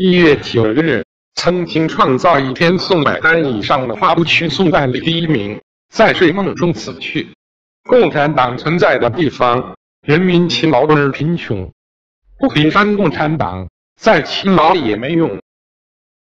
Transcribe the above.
一月九日，曾经创造一天送百单以上的发布区送单理第一名，在睡梦中死去。共产党存在的地方，人民勤劳而贫穷，不比翻共产党，再勤劳也没用。